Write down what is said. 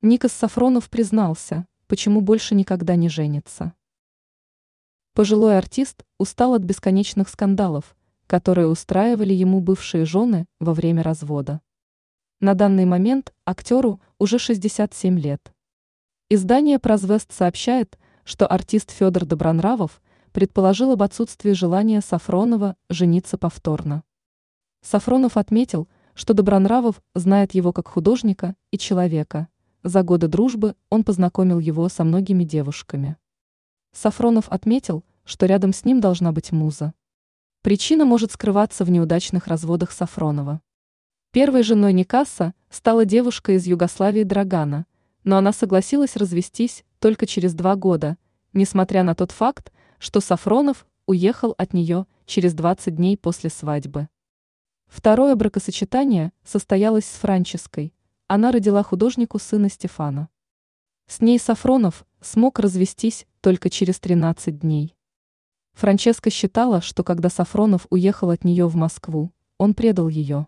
Никас Сафронов признался, почему больше никогда не женится. Пожилой артист устал от бесконечных скандалов, которые устраивали ему бывшие жены во время развода. На данный момент актеру уже 67 лет. Издание «Прозвест» сообщает, что артист Федор Добронравов предположил об отсутствии желания Сафронова жениться повторно. Сафронов отметил, что Добронравов знает его как художника и человека – за годы дружбы он познакомил его со многими девушками. Сафронов отметил, что рядом с ним должна быть муза. Причина может скрываться в неудачных разводах Сафронова. Первой женой Никаса стала девушка из Югославии Драгана, но она согласилась развестись только через два года, несмотря на тот факт, что Сафронов уехал от нее через 20 дней после свадьбы. Второе бракосочетание состоялось с Франческой, она родила художнику сына Стефана. С ней Сафронов смог развестись только через 13 дней. Франческа считала, что когда Сафронов уехал от нее в Москву, он предал ее.